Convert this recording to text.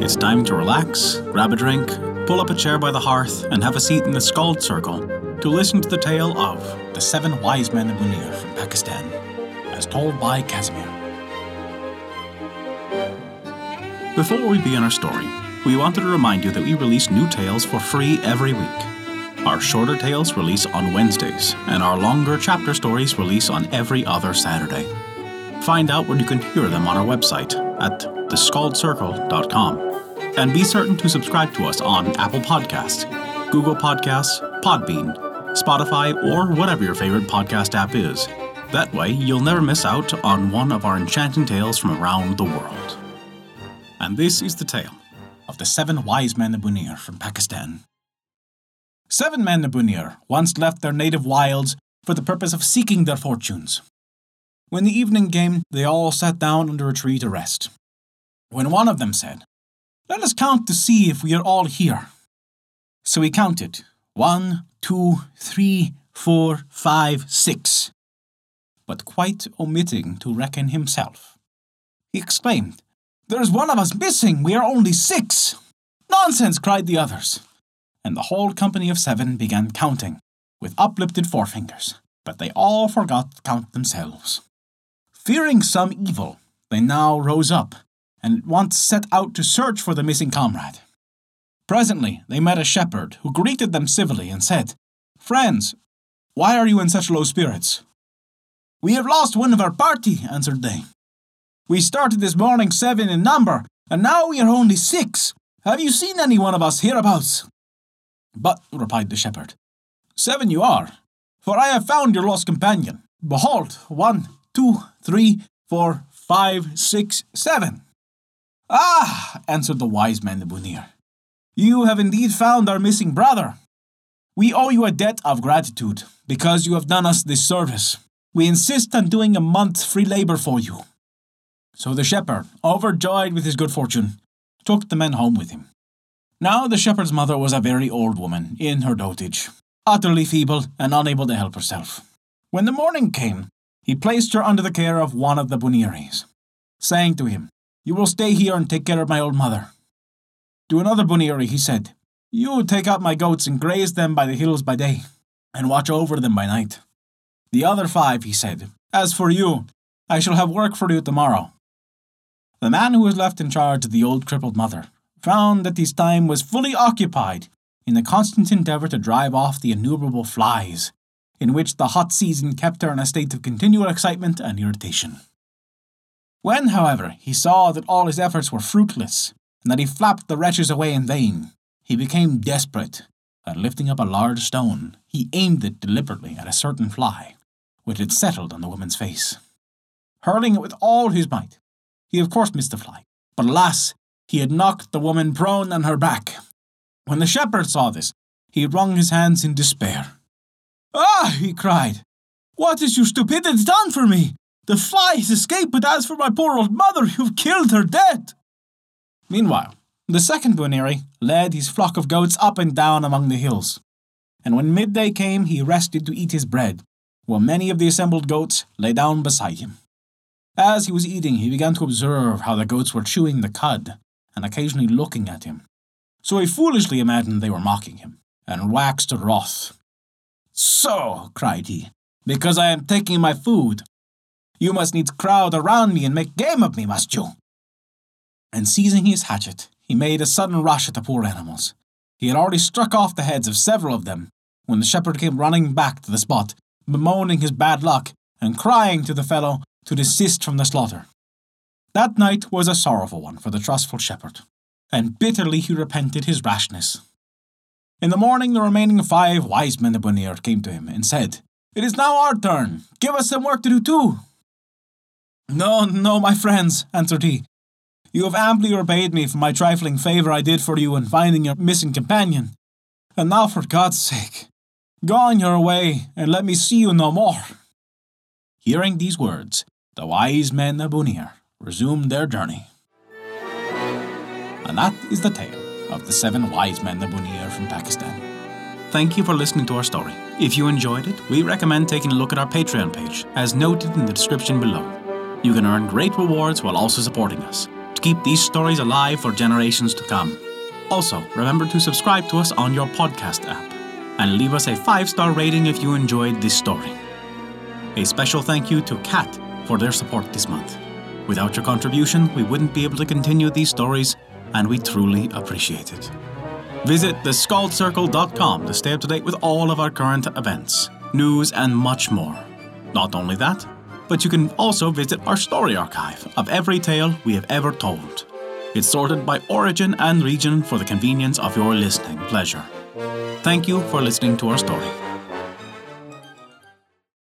It's time to relax, grab a drink, pull up a chair by the hearth, and have a seat in the Skald Circle to listen to the tale of the Seven Wise Men of Bunir from Pakistan, as told by Casimir. Before we begin our story, we wanted to remind you that we release new tales for free every week. Our shorter tales release on Wednesdays, and our longer chapter stories release on every other Saturday. Find out where you can hear them on our website at theskaldscircle.com. And be certain to subscribe to us on Apple Podcasts, Google Podcasts, Podbean, Spotify, or whatever your favorite podcast app is. That way, you'll never miss out on one of our enchanting tales from around the world. And this is the tale of the seven wise men of Bunir from Pakistan. Seven men of Bunir once left their native wilds for the purpose of seeking their fortunes. When the evening came, they all sat down under a tree to rest. When one of them said, Let us count to see if we are all here. So he counted one, two, three, four, five, six, but quite omitting to reckon himself. He exclaimed, There is one of us missing. We are only six. Nonsense, cried the others. And the whole company of seven began counting, with uplifted forefingers, but they all forgot to count themselves. Fearing some evil, they now rose up and at once set out to search for the missing comrade. Presently, they met a shepherd who greeted them civilly and said, Friends, why are you in such low spirits? We have lost one of our party, answered they. We started this morning seven in number, and now we are only six. Have you seen any one of us hereabouts? But, replied the shepherd, seven you are, for I have found your lost companion. Behold, one, two, three, four, five, six, seven. Ah, answered the wise man the Bunir. You have indeed found our missing brother. We owe you a debt of gratitude because you have done us this service. We insist on doing a month's free labor for you. So the shepherd, overjoyed with his good fortune, took the men home with him. Now the shepherd's mother was a very old woman, in her dotage, utterly feeble and unable to help herself. When the morning came, he placed her under the care of one of the Buniris, saying to him, You will stay here and take care of my old mother. To another Buniri he said, You take out my goats and graze them by the hills by day, and watch over them by night. The other five, he said, As for you, I shall have work for you tomorrow. The man who was left in charge of the old crippled mother found that his time was fully occupied in the constant endeavour to drive off the innumerable flies, in which the hot season kept her in a state of continual excitement and irritation. When, however, he saw that all his efforts were fruitless, and that he flapped the wretches away in vain, he became desperate, and lifting up a large stone, he aimed it deliberately at a certain fly, which had settled on the woman's face. Hurling it with all his might, he of course missed the fly, but alas, he had knocked the woman prone on her back. When the shepherd saw this, he wrung his hands in despair. Ah, he cried, what has your stupidity done for me? The fly has escaped, but as for my poor old mother, you've killed her dead. Meanwhile, the second Buniri led his flock of goats up and down among the hills. And when midday came, he rested to eat his bread, while many of the assembled goats lay down beside him. As he was eating, he began to observe how the goats were chewing the cud and occasionally looking at him. So he foolishly imagined they were mocking him, and waxed wroth. So, cried he, because I am taking my food, you must needs crowd around me and make game of me, must you? And seizing his hatchet, he made a sudden rush at the poor animals. He had already struck off the heads of several of them when the shepherd came running back to the spot, bemoaning his bad luck and crying to the fellow to desist from the slaughter. That night was a sorrowful one for the trustful shepherd, and bitterly he repented his rashness. In the morning, the remaining five wise men of Bunir came to him and said, It is now our turn. Give us some work to do too. No, no, my friends, answered he. You have amply repaid me for my trifling favour I did for you in finding your missing companion. And now, for God's sake, go on your way and let me see you no more. Hearing these words, the wise men of Bunir resumed their journey. And that is the tale of the seven wise men of Bunir from Pakistan. Thank you for listening to our story. If you enjoyed it, we recommend taking a look at our Patreon page, as noted in the description below. You can earn great rewards while also supporting us to keep these stories alive for generations to come. Also, remember to subscribe to us on your podcast app and leave us a five star rating if you enjoyed this story. A special thank you to Kat for their support this month. Without your contribution, we wouldn't be able to continue these stories, and we truly appreciate it. Visit theskaldscircle.com to stay up to date with all of our current events, news, and much more. Not only that, but you can also visit our story archive of every tale we have ever told. It's sorted by origin and region for the convenience of your listening pleasure. Thank you for listening to our story.